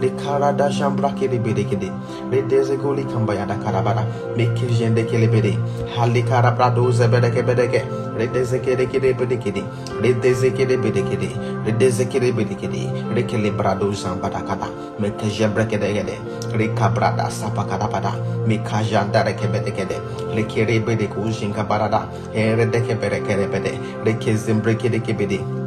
Le karada jambra kede bede kede. Le dezegoli kambaya da karabara. Meke jende kele bede. Hali karabrado zebede kebede ke. Le dezekede kede bede kede. Le dezekede bede kede. Le dezekede bede kede. Le kele brado zambada kada. Meke jembre kede kede. Le kabrada sapa kada pada. Meka jandare kebede kede. Le kere bede kujinka barada. Ere de kebede kede bede. Le kezembre kede kebede.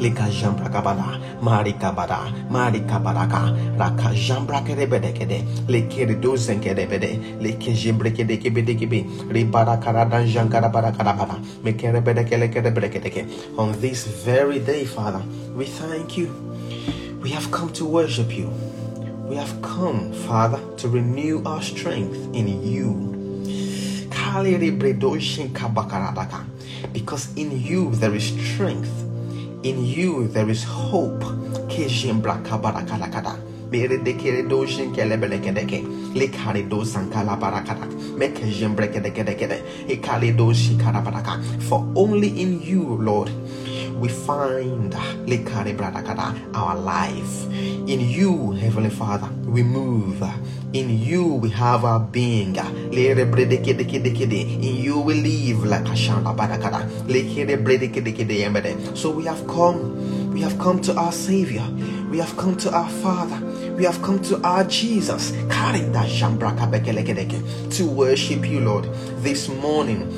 Lika jambra kabada, mari kabada, mari kabaraka, raka jambra kerebede kede, lekere dozen kerebede, leke jimbre kede kebede kebe, ribara karadan jankara bara karabara, mekerebede kele kerebede kede. On this very day, Father, we thank you. We have come to worship you. We have come, Father, to renew our strength in you. Because in you there is strength. In you there is hope. For only in you, Lord, we find our life. In you, Heavenly Father, we move. In you we have our being. In you we live like. So we have come. We have come to our Savior. We have come to our Father. We have come to our Jesus. To worship you, Lord, this morning.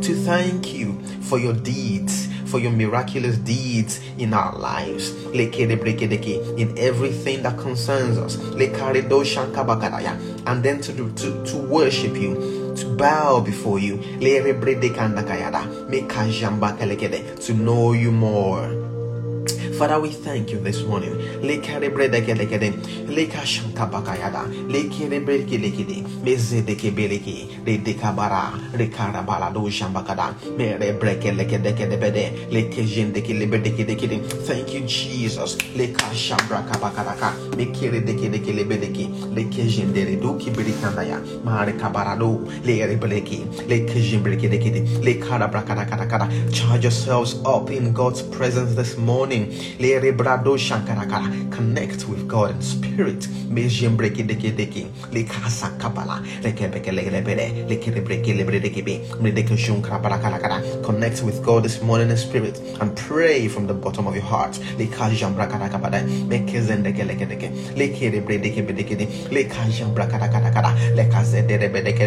To thank you for your deeds for your miraculous deeds in our lives. In everything that concerns us. And then to, to, to worship you, to bow before you. To know you more. Father, we thank you this morning. Lekarebredekelekede, lekashankabakayada, lekerebrekelekede, mezedekebeleke, redekabara, rekarabalado shambakada, merebrekelekedekede, lekejendekelebredekedekede. Thank you, Jesus. Lekashambrakabakadaka, mekeredekedekelebedeke, lekejenderedokibirikandaya, marekabarado, lerebeleke, lekejembrekedekede, lekarabrakadakadakada. Charge yourselves up in God's presence this morning. Lere brado shankarakara. Connect with God in spirit. Connect with God this morning in spirit and pray from the bottom of your heart. Lekajambrakadakabada. Mekezendeke lekedeke. Lekerebredeke bedekede. Lekajambrakadakadakada. Lekazederebedeke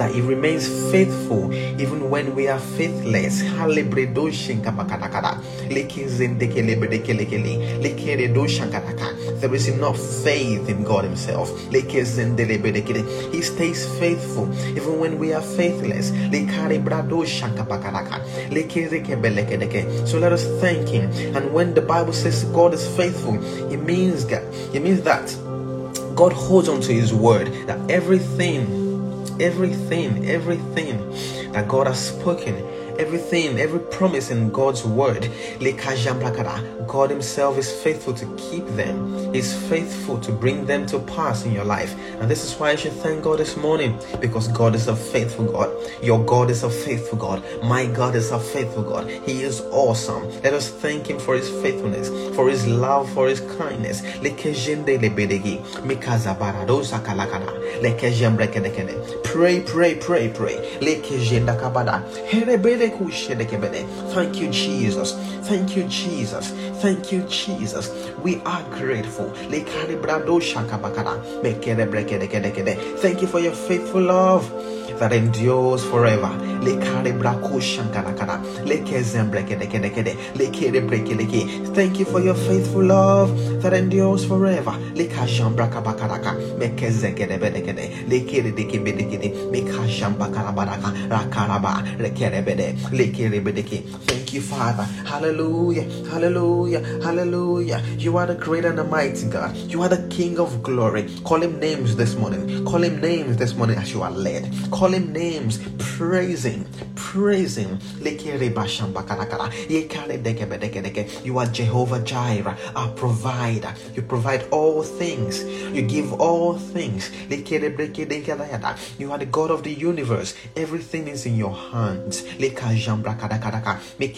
that he remains faithful even when we are faithless. There is enough faith in God Himself. He stays faithful even when we are faithless. So let us thank Him. And when the Bible says God is faithful, it means that it means that God holds on to His word that everything everything, everything that God has spoken, everything, every promise in God's word, God Himself is faithful to keep them. He's faithful to bring them to pass in your life. And this is why I should thank God this morning because God is a faithful God. Your God is a faithful God. My God is a faithful God. He is awesome. Let us thank Him for His faithfulness, for His love, for His kindness. Pray, pray, pray, pray. Thank you, Jesus. Thank you, Jesus. Thank you, Jesus. We are grateful. Thank you for your faithful love that endures forever. Thank you for your faithful love that endures forever. Thank you, Father. Hallelujah. Hallelujah. Hallelujah. You are the great and the mighty God. You are the King of glory. Call him names this morning. Call him names this morning as you are led. Call him names. Praise him. Praise him. You are Jehovah Jireh, our provider. You provide all things. You give all things. You are the God of the universe. Everything is in your hands.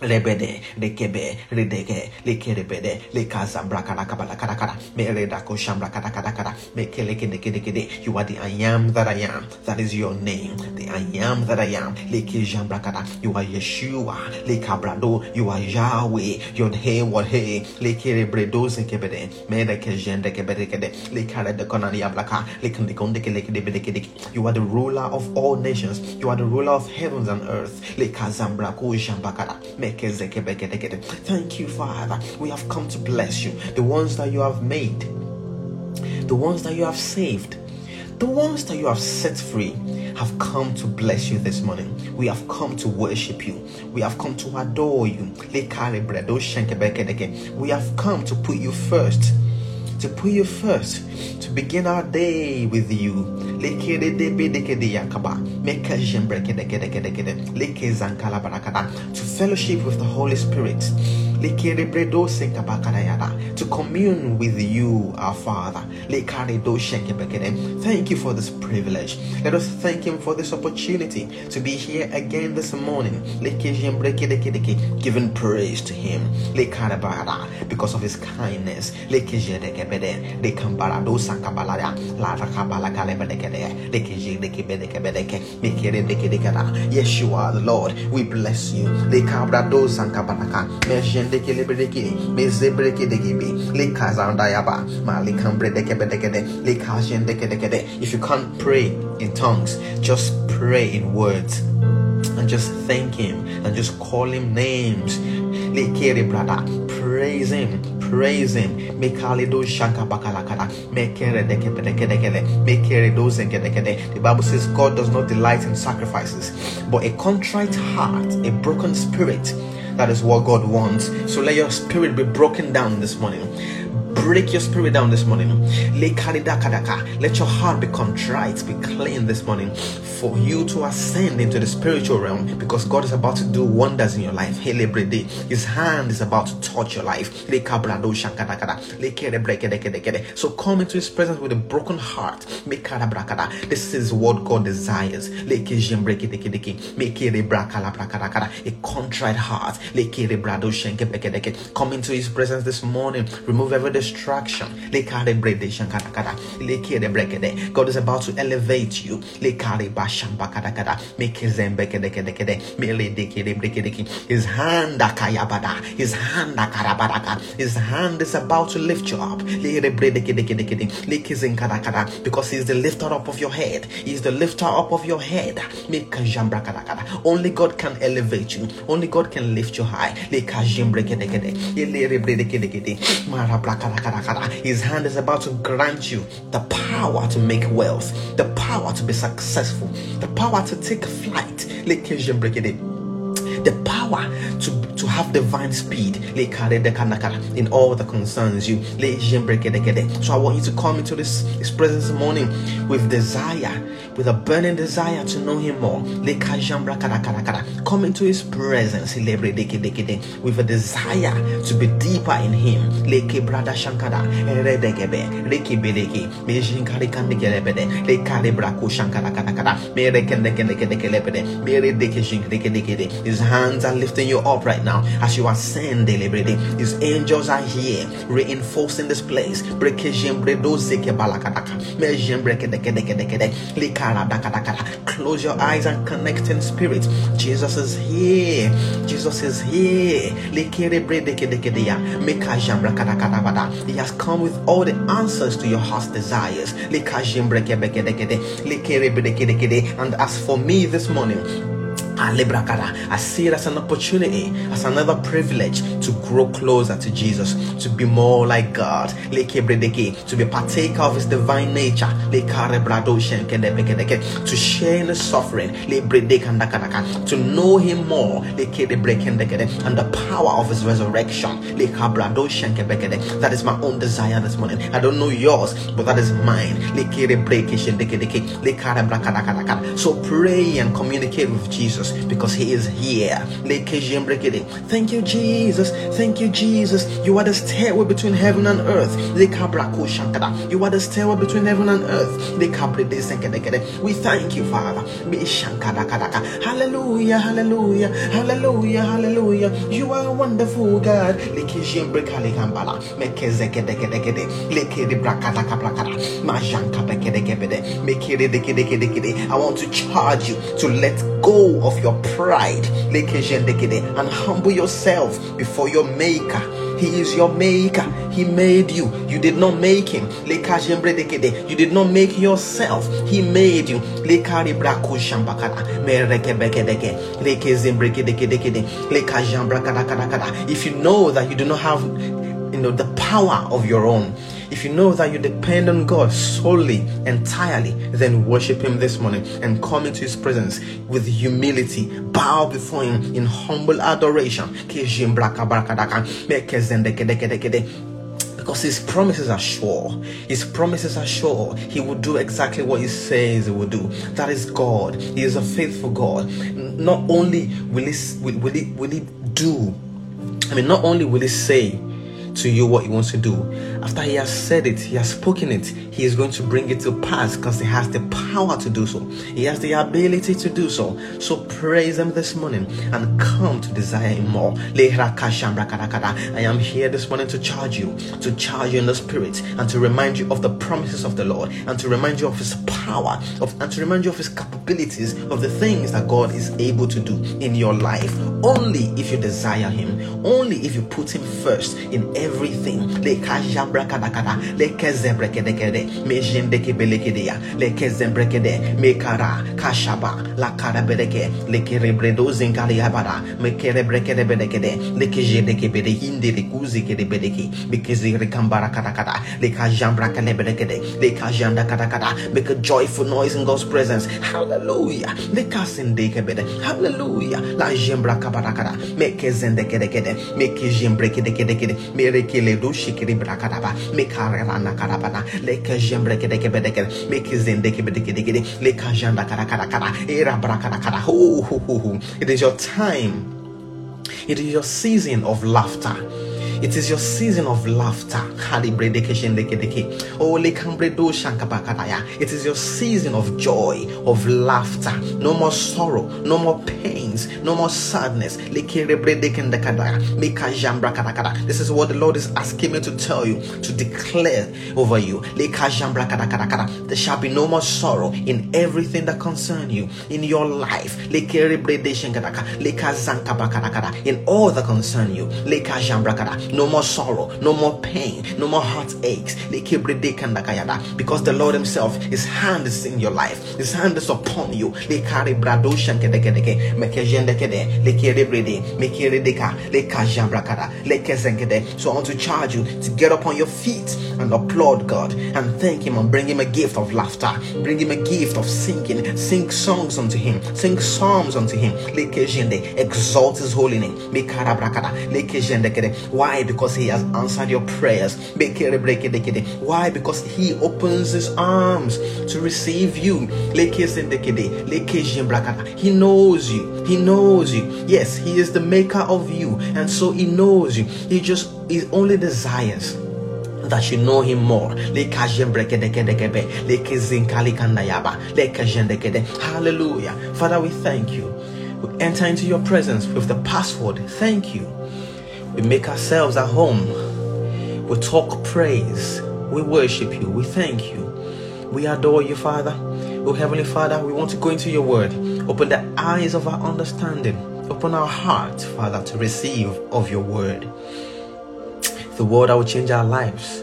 Rebede, Rekebe, Redeke, Lekerebede, Lekazambra Karakabala Karakara, Meredako Shambra Karakara, Mekelekede, you are the I am that I am, that is your name, the I am that I am, Leke Jambra Kara, you are Yeshua, Lekabrado, you are Yahweh, Yod He, what He, Lekerebredo Zekebede, Medeke Jendekebede, Lekara de Konania Blaka, Lekandikondeke, you are the ruler of all nations, you are the ruler of heavens and earth, Lekazambra Kushambakara, Thank you, Father. We have come to bless you. The ones that you have made, the ones that you have saved, the ones that you have set free have come to bless you this morning. We have come to worship you. We have come to adore you. We have come to put you first to put you first, to begin our day with you. To fellowship with the Holy Spirit to commune with you, our Father. Thank you for this privilege. Let us thank Him for this opportunity to be here again this morning, giving praise to Him. Because of His kindness. Yeshua, the Lord, we bless you dekelebredeki mezebrekedegebe lekazandayaba malikambredekebedekede lekazendekede if you can't pray in tongues just pray in words. And just thank him. And just call him names. Lekere brother praise him. Praise him. Mekalido shanka bakalakada mekere dekedekede mekere dozenkedekede the bible says god does not delight in sacrifices but a contrite heart a broken spirit that is what God wants. So let your spirit be broken down this morning break your spirit down this morning. Let your heart be contrite, be clean this morning for you to ascend into the spiritual realm because God is about to do wonders in your life. His hand is about to touch your life. So come into His presence with a broken heart. This is what God desires. A contrite heart. Come into His presence this morning. Remove every distraction. God is about to elevate you. His hand His hand His hand is about to lift you up. Because He's the lifter up of your head. He's the lifter up of your head. Only God can elevate you. Only God can lift you high. His hand is about to grant you the power to make wealth, the power to be successful, the power to take flight. The power power to, to have divine speed in all that concerns you. So I want you to come into this, this presence this morning with desire, with a burning desire to know Him more. Come into His presence with a desire to be deeper in Him. His hands are lifting you up right now as you ascend deliberately. His angels are here reinforcing this place. Close your eyes and connect in spirit. Jesus is here. Jesus is here. He has come with all the answers to your heart's desires. And as for me this morning, I see it as an opportunity, as another privilege to grow closer to Jesus, to be more like God, to be a partaker of His divine nature, to share in His suffering, to know Him more, and the power of His resurrection. That is my own desire this morning. I don't know yours, but that is mine. So pray and communicate with Jesus. Jesus because He is here. Thank you, Jesus. Thank you, Jesus. You are the stairway between heaven and earth. You are the stairway between heaven and earth. We thank you, Father. Hallelujah, hallelujah, hallelujah, hallelujah. You are a wonderful God. I want to charge you to let go of your pride and humble yourself before your maker. He is your maker. He made you. You did not make him. You did not make yourself. He made you. If you know that you do not have you know the power of your own if you know that you depend on God solely, entirely, then worship Him this morning and come into His presence with humility. Bow before Him in humble adoration. Because his promises are sure. His promises are sure. He will do exactly what he says he will do. That is God. He is a faithful God. Not only will he, will, will he, will he do, I mean, not only will he say, to you what he wants to do. After he has said it, he has spoken it, he is going to bring it to pass because he has the power to do so. He has the ability to do so. So praise him this morning and come to desire him more. I am here this morning to charge you, to charge you in the spirit, and to remind you of the promises of the Lord, and to remind you of his power, of, and to remind you of his capabilities, of the things that God is able to do in your life. Only if you desire him, only if you put him first in everything. Leka jambrakadakada, leke zembrekedekede, mejendeke belekedea, leke zembrekede, mekara, kashaba, la karabedeke, leke rebredo zinkaliabada, mekere brekede bedekede, leke jedeke bede hindi rikuzi kede bedeki, because rikambara kadakada, leka jambrakane bedekede, leka janda kadakada, make a joyful noise in God's presence. Hallelujah. Leka sendeke bede, hallelujah. La zendeke meke jembrekedekede, merekele do shikiri brakadaba mekarana karabana leka jembre kede kede kede meke zende kede kede kede leka janda kara kara era brakada kara ho. It is your time. It is your season of laughter it is your season of laughter. It is your season of joy, of laughter. No more sorrow, no more pains, no more sadness. This is what the Lord is asking me to tell you, to declare over you. There shall be no more sorrow in everything that concerns you, in your life. In all that concern you no more sorrow, no more pain, no more heartaches. Because the Lord Himself, His hand is in your life, His hand is upon you. So I want to charge you to get up on your feet and applaud God and thank Him and bring Him a gift of laughter, bring Him a gift of singing, sing songs unto Him, sing psalms unto Him. Exalt His holy name. Why? Because He has answered your prayers. Why? Because He opens His arms to receive you. He knows you. He knows you. Yes, He is the maker of you, and so He knows you. He just He only desires that you know him more. Hallelujah. Father, we thank you. We enter into your presence with the password. Thank you. We make ourselves at home. We talk praise. We worship you. We thank you. We adore you, Father. Oh, Heavenly Father, we want to go into your word. Open the eyes of our understanding. Open our hearts, Father, to receive of your word. The word that will change our lives.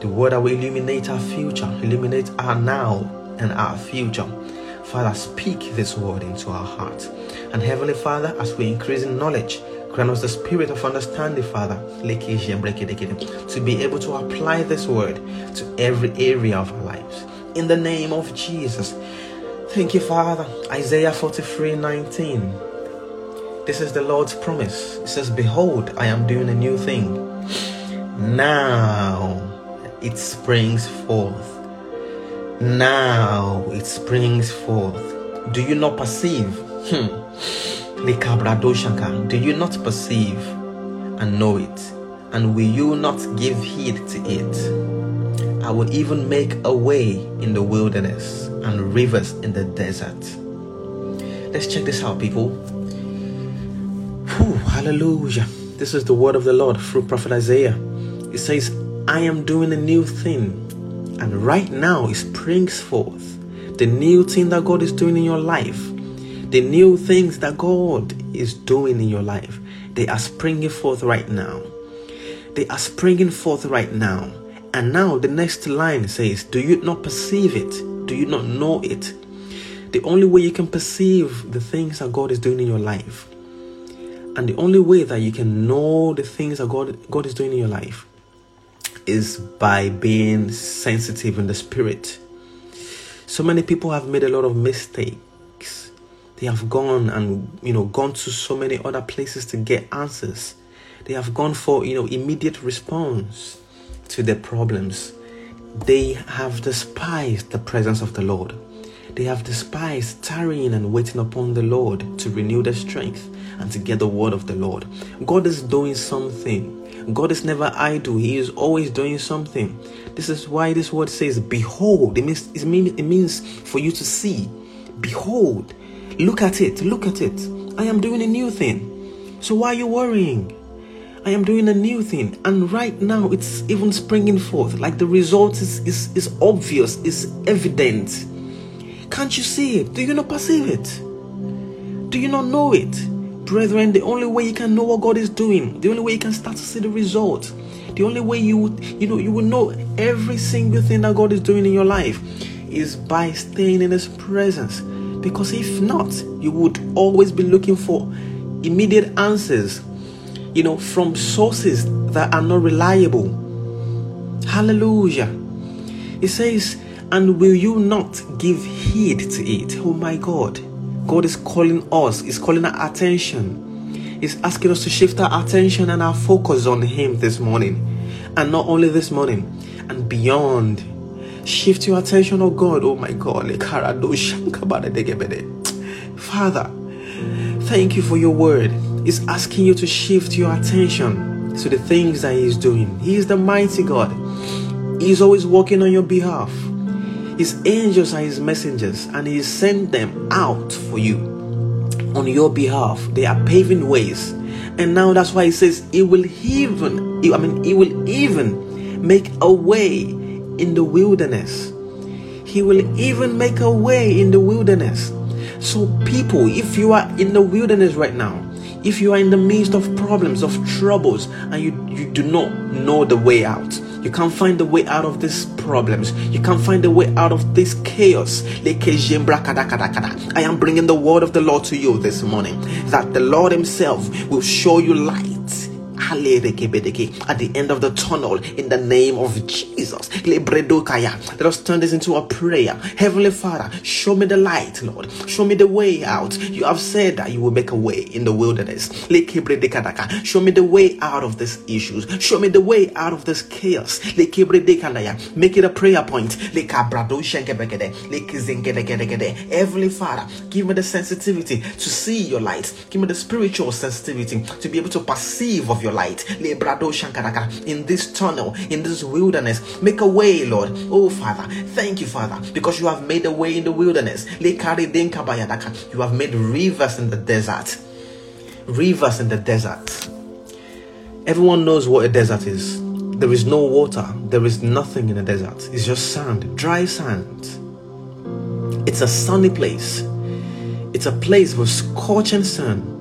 The word that will illuminate our future, illuminate our now and our future. Father, speak this word into our heart. And Heavenly Father, as we increase in knowledge, grant us the spirit of understanding, Father, to be able to apply this word to every area of our lives. In the name of Jesus. Thank you, Father. Isaiah 43 19. This is the Lord's promise. It says, Behold, I am doing a new thing now it springs forth. Now it springs forth. Do you not perceive? Hmm. Do you not perceive and know it? And will you not give heed to it? I will even make a way in the wilderness and rivers in the desert. Let's check this out, people. Whew, hallelujah. This is the word of the Lord through Prophet Isaiah. It says, I am doing a new thing. And right now it springs forth. The new thing that God is doing in your life. The new things that God is doing in your life. They are springing forth right now. They are springing forth right now. And now the next line says, Do you not perceive it? Do you not know it? The only way you can perceive the things that God is doing in your life, and the only way that you can know the things that God, God is doing in your life, is by being sensitive in the spirit. So many people have made a lot of mistakes. They have gone and you know gone to so many other places to get answers. They have gone for you know immediate response to their problems. They have despised the presence of the Lord. They have despised tarrying and waiting upon the Lord to renew their strength and to get the word of the Lord. God is doing something God is never idle, He is always doing something. This is why this word says, Behold. It means, it means, it means for you to see. Behold. Look at it. Look at it. I am doing a new thing. So why are you worrying? I am doing a new thing. And right now it's even springing forth. Like the result is, is, is obvious, is evident. Can't you see it? Do you not perceive it? Do you not know it? Brethren, the only way you can know what God is doing, the only way you can start to see the result, the only way you would, you know, you will know every single thing that God is doing in your life is by staying in His presence. Because if not, you would always be looking for immediate answers, you know, from sources that are not reliable. Hallelujah. It says, and will you not give heed to it? Oh my God. God is calling us, is calling our attention. He's asking us to shift our attention and our focus on Him this morning. And not only this morning, and beyond. Shift your attention, oh God, oh my God. Father, thank you for your word. He's asking you to shift your attention to the things that He is doing. He is the mighty God. He is always working on your behalf. His angels are his messengers, and he sent them out for you on your behalf. They are paving ways. And now that's why he says he will even, I mean, he will even make a way in the wilderness. He will even make a way in the wilderness. So, people, if you are in the wilderness right now, If you are in the midst of problems, of troubles, and you, you do not know the way out, you can't find the way out of these problems. You can't find the way out of this chaos. I am bringing the word of the Lord to you this morning that the Lord Himself will show you light at the end of the tunnel in the name of Jesus. Let us turn this into a prayer. Heavenly Father, show me the light, Lord. Show me the way out. You have said that you will make a way in the wilderness. Show me the way out of these issues. Show me the way out of this chaos. Make it a prayer point. Heavenly Father, give me the sensitivity to see your light. Give me the spiritual sensitivity to be able to perceive of your light. In this tunnel, in this wilderness, make a way, Lord. Oh, Father, thank you, Father, because you have made a way in the wilderness. You have made rivers in the desert. Rivers in the desert. Everyone knows what a desert is. There is no water, there is nothing in the desert. It's just sand, dry sand. It's a sunny place. It's a place with scorching sun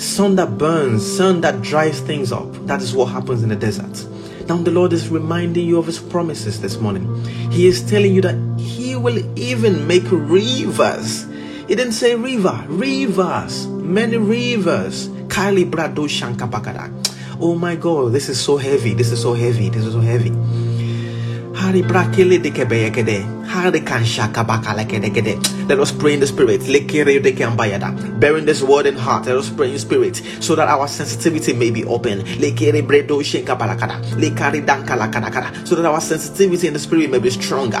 sun that burns, sun that dries things up. That is what happens in the desert. Now, the Lord is reminding you of His promises this morning. He is telling you that He will even make rivers. He didn't say river, rivers, many rivers. Kali Brado Shankapakada. Oh my God, this is so heavy. This is so heavy. This is so heavy. Hari brakele de. Eh, eh, eh. Let us pray in the spirit. Bearing this word in heart, let us pray in spirit so that our sensitivity may be open. So that our sensitivity in the spirit may be stronger.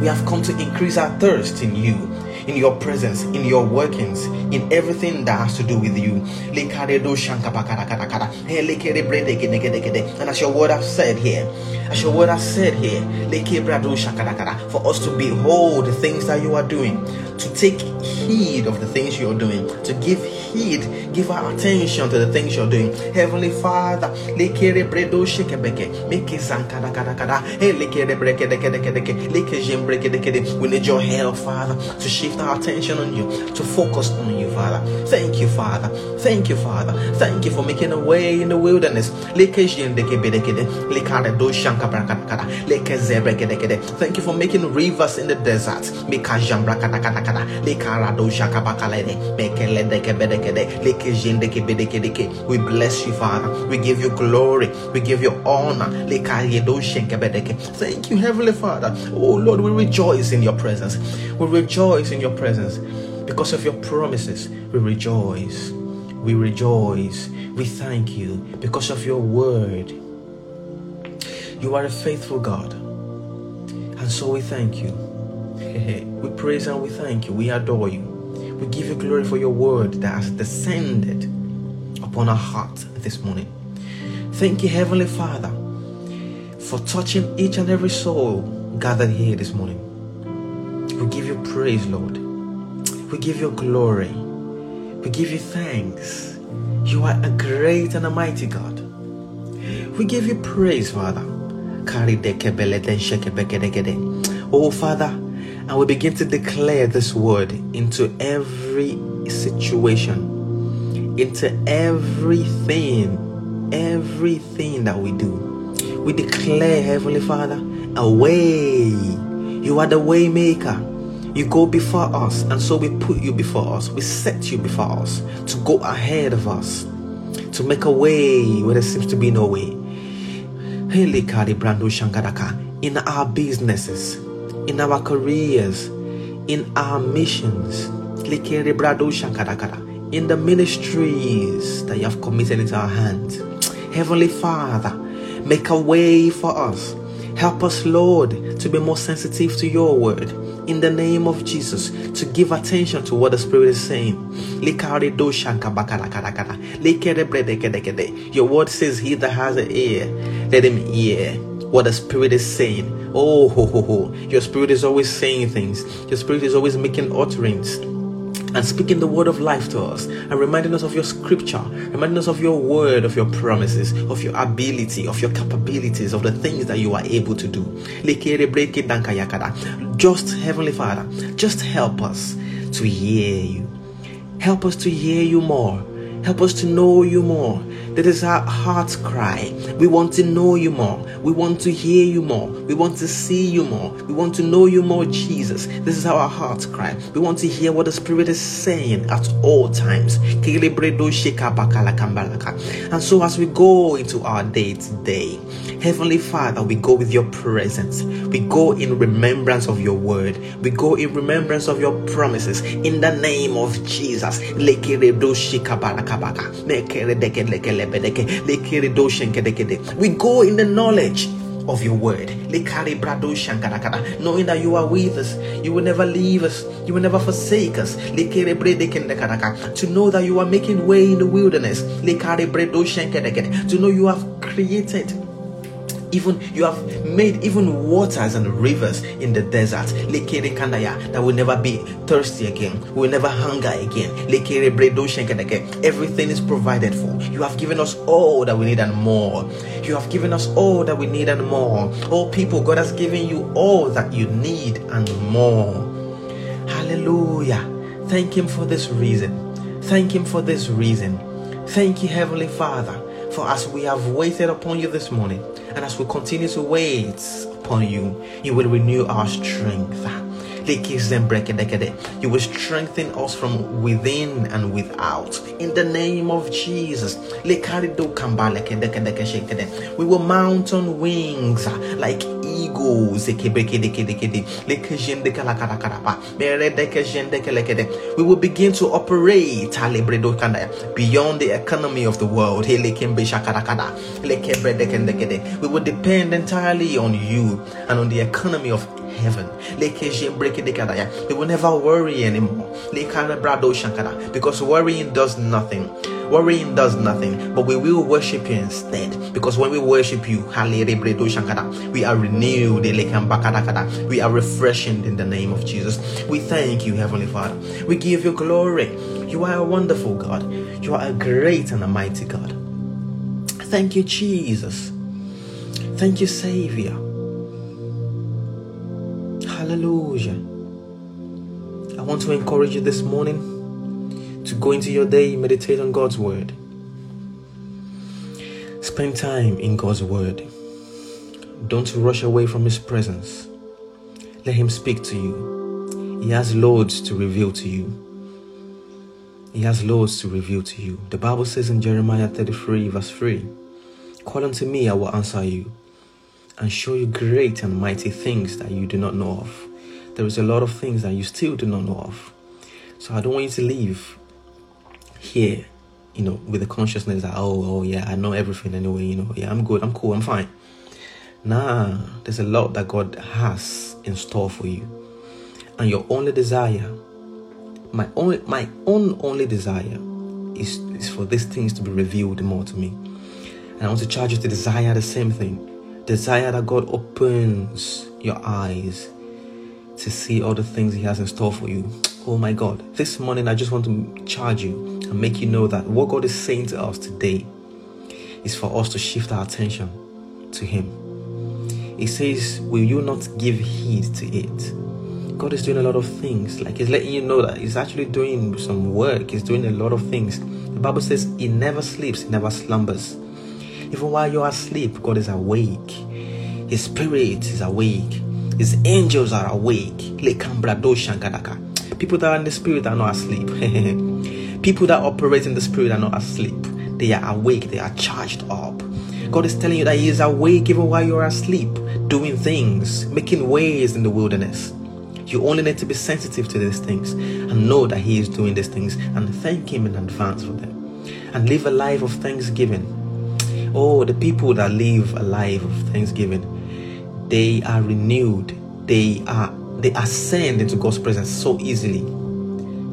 we have come to increase our thirst in you, in your presence, in your workings, in everything that has to do with you. And as your word has said here, as your word has said here, for us to behold the things that you are doing, to take heed of the things you're doing, to give heed, give our attention to the things you're doing. Heavenly Father, make we need your help, Father, to shift our attention on you, to focus on you, Father. Thank you, Father. Thank you, Father. Thank you for making a way in the wilderness. Thank you for making rivers in the desert. We bless you, Father. We give you glory. We give you honor. Thank you, Heavenly Father. Oh Lord, we rejoice in your presence. We rejoice in your presence because of your promises. We rejoice. We rejoice. We thank you because of your word. You are a faithful God. And so we thank you. we praise and we thank you. We adore you. We give you glory for your word that has descended upon our hearts this morning. Thank you, Heavenly Father, for touching each and every soul gathered here this morning. We give you praise, Lord. We give you glory. We give you thanks. You are a great and a mighty God. We give you praise, Father. Oh, Father, and we begin to declare this word into every situation, into everything, everything that we do. We declare, Heavenly Father, a way. You are the way maker. You go before us, and so we put you before us. We set you before us to go ahead of us, to make a way where there seems to be no way. In our businesses, in our careers, in our missions, in the ministries that you have committed into our hands. Heavenly Father, make a way for us. Help us, Lord, to be more sensitive to your word. In the name of Jesus, to give attention to what the Spirit is saying. Your word says, He that has an ear, let him hear what the Spirit is saying. Oh, ho, ho, ho. your Spirit is always saying things, your Spirit is always making utterance and speaking the word of life to us and reminding us of your scripture, reminding us of your word, of your promises, of your ability, of your capabilities, of the things that you are able to do. Just Heavenly Father, just help us to hear you. Help us to hear you more. Help us to know you more. That is our heart's cry. We want to know you more. We want to hear you more. We want to see you more. We want to know you more, Jesus. This is our heart's cry. We want to hear what the Spirit is saying at all times. And so, as we go into our day today, Heavenly Father, we go with your presence. We go in remembrance of your word. We go in remembrance of your promises. In the name of Jesus. We go in the knowledge of your word. Knowing that you are with us, you will never leave us, you will never forsake us. To know that you are making way in the wilderness. To know you have created even you have made even waters and rivers in the desert. That will never be thirsty again. Will never hunger again. Everything is provided for. You have given us all that we need and more. You have given us all that we need and more. All people god has given you all that you need and more. Hallelujah. Thank him for this reason. Thank him for this reason. Thank you heavenly father for as we have waited upon you this morning, and as we continue to wait upon you, you will renew our strength. You will strengthen us from within and without. In the name of Jesus. We will mount on wings like. We will begin to operate beyond the economy of the world. We will depend entirely on you and on the economy of heaven. They will never worry anymore. Because worrying does nothing. Worrying does nothing, but we will worship you instead. Because when we worship you, we are renewed. We are refreshing in the name of Jesus. We thank you, Heavenly Father. We give you glory. You are a wonderful God. You are a great and a mighty God. Thank you, Jesus. Thank you, Savior. Hallelujah. I want to encourage you this morning to go into your day, meditate on God's word. Spend time in God's word. Don't rush away from His presence. Let Him speak to you. He has loads to reveal to you. He has loads to reveal to you. The Bible says in Jeremiah 33, verse 3 Call unto me, I will answer you and show you great and mighty things that you do not know of. There is a lot of things that you still do not know of. So I don't want you to leave here, you know, with the consciousness that, oh, oh, yeah, I know everything anyway, you know, yeah, I'm good, I'm cool, I'm fine. Nah, there's a lot that God has in store for you. And your only desire, my only my own only desire is, is for these things to be revealed more to me. And I want to charge you to desire the same thing Desire that God opens your eyes to see all the things He has in store for you. Oh my God. This morning, I just want to charge you and make you know that what God is saying to us today is for us to shift our attention to Him. He says, Will you not give heed to it? God is doing a lot of things. Like He's letting you know that He's actually doing some work, He's doing a lot of things. The Bible says He never sleeps, He never slumbers. Even while you're asleep, God is awake. His spirit is awake. His angels are awake. People that are in the spirit are not asleep. People that operate in the spirit are not asleep. They are awake. They are charged up. God is telling you that He is awake even while you're asleep, doing things, making ways in the wilderness. You only need to be sensitive to these things and know that He is doing these things and thank Him in advance for them. And live a life of thanksgiving. Oh, the people that live a life of thanksgiving, they are renewed. They are they ascend into God's presence so easily.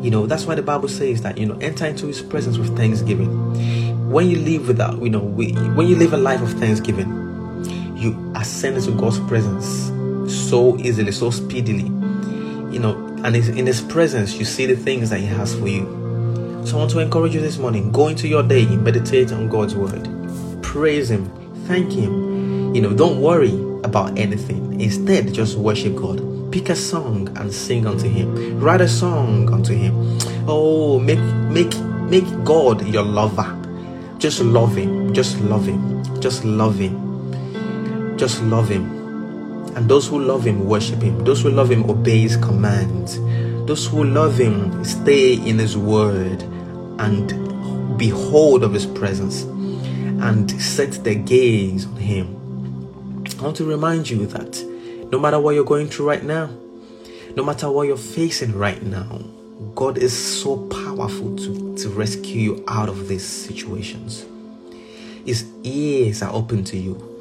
You know, that's why the Bible says that, you know, enter into his presence with thanksgiving. When you live without, uh, you know, when you live a life of thanksgiving, you ascend into God's presence so easily, so speedily. You know, and in His presence, you see the things that He has for you. So I want to encourage you this morning go into your day, meditate on God's word, praise Him, thank Him. You know, don't worry about anything. Instead, just worship God. Pick a song and sing unto Him. Write a song unto Him. Oh, make make make God your lover. Just love Him. Just love Him. Just love Him. Just love Him. And those who love him worship him. Those who love him obey his commands. Those who love him stay in his word and behold of his presence and set their gaze on him. I want to remind you that no matter what you're going through right now, no matter what you're facing right now, God is so powerful to, to rescue you out of these situations. His ears are open to you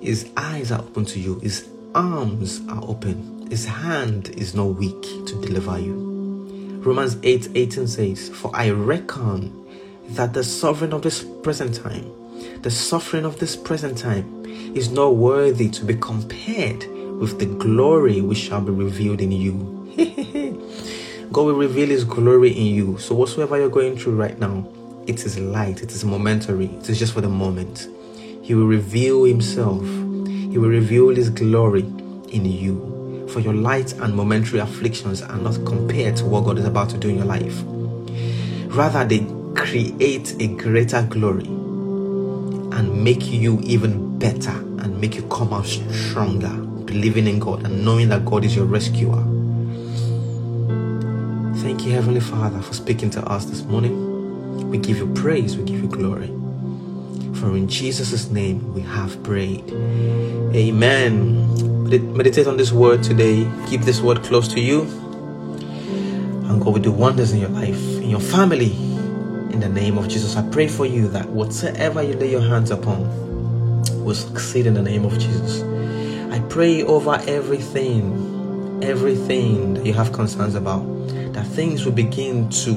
his eyes are open to you. His arms are open. His hand is not weak to deliver you. Romans 8 18 says, For I reckon that the sovereign of this present time, the suffering of this present time, is not worthy to be compared with the glory which shall be revealed in you. God will reveal His glory in you. So, whatsoever you're going through right now, it is light, it is momentary, it is just for the moment. He will reveal Himself, He will reveal His glory in you. For your light and momentary afflictions are not compared to what God is about to do in your life. Rather, they create a greater glory and make you even better and make you come out stronger, believing in God and knowing that God is your rescuer. Thank you, Heavenly Father, for speaking to us this morning. We give you praise, we give you glory. For in Jesus' name we have prayed. Amen. Meditate on this word today. Keep this word close to you. And God will do wonders in your life, in your family. In the name of Jesus, I pray for you that whatsoever you lay your hands upon will succeed in the name of Jesus. I pray over everything, everything that you have concerns about, that things will begin to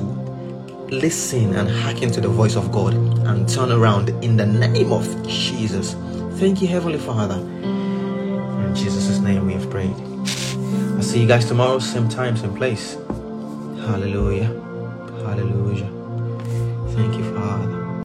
listen and hearken to the voice of God and turn around in the name of Jesus. Thank you, Heavenly Father. In Jesus' name we have prayed. I'll see you guys tomorrow, same time, same place. Hallelujah. Hallelujah. Thank you, Father.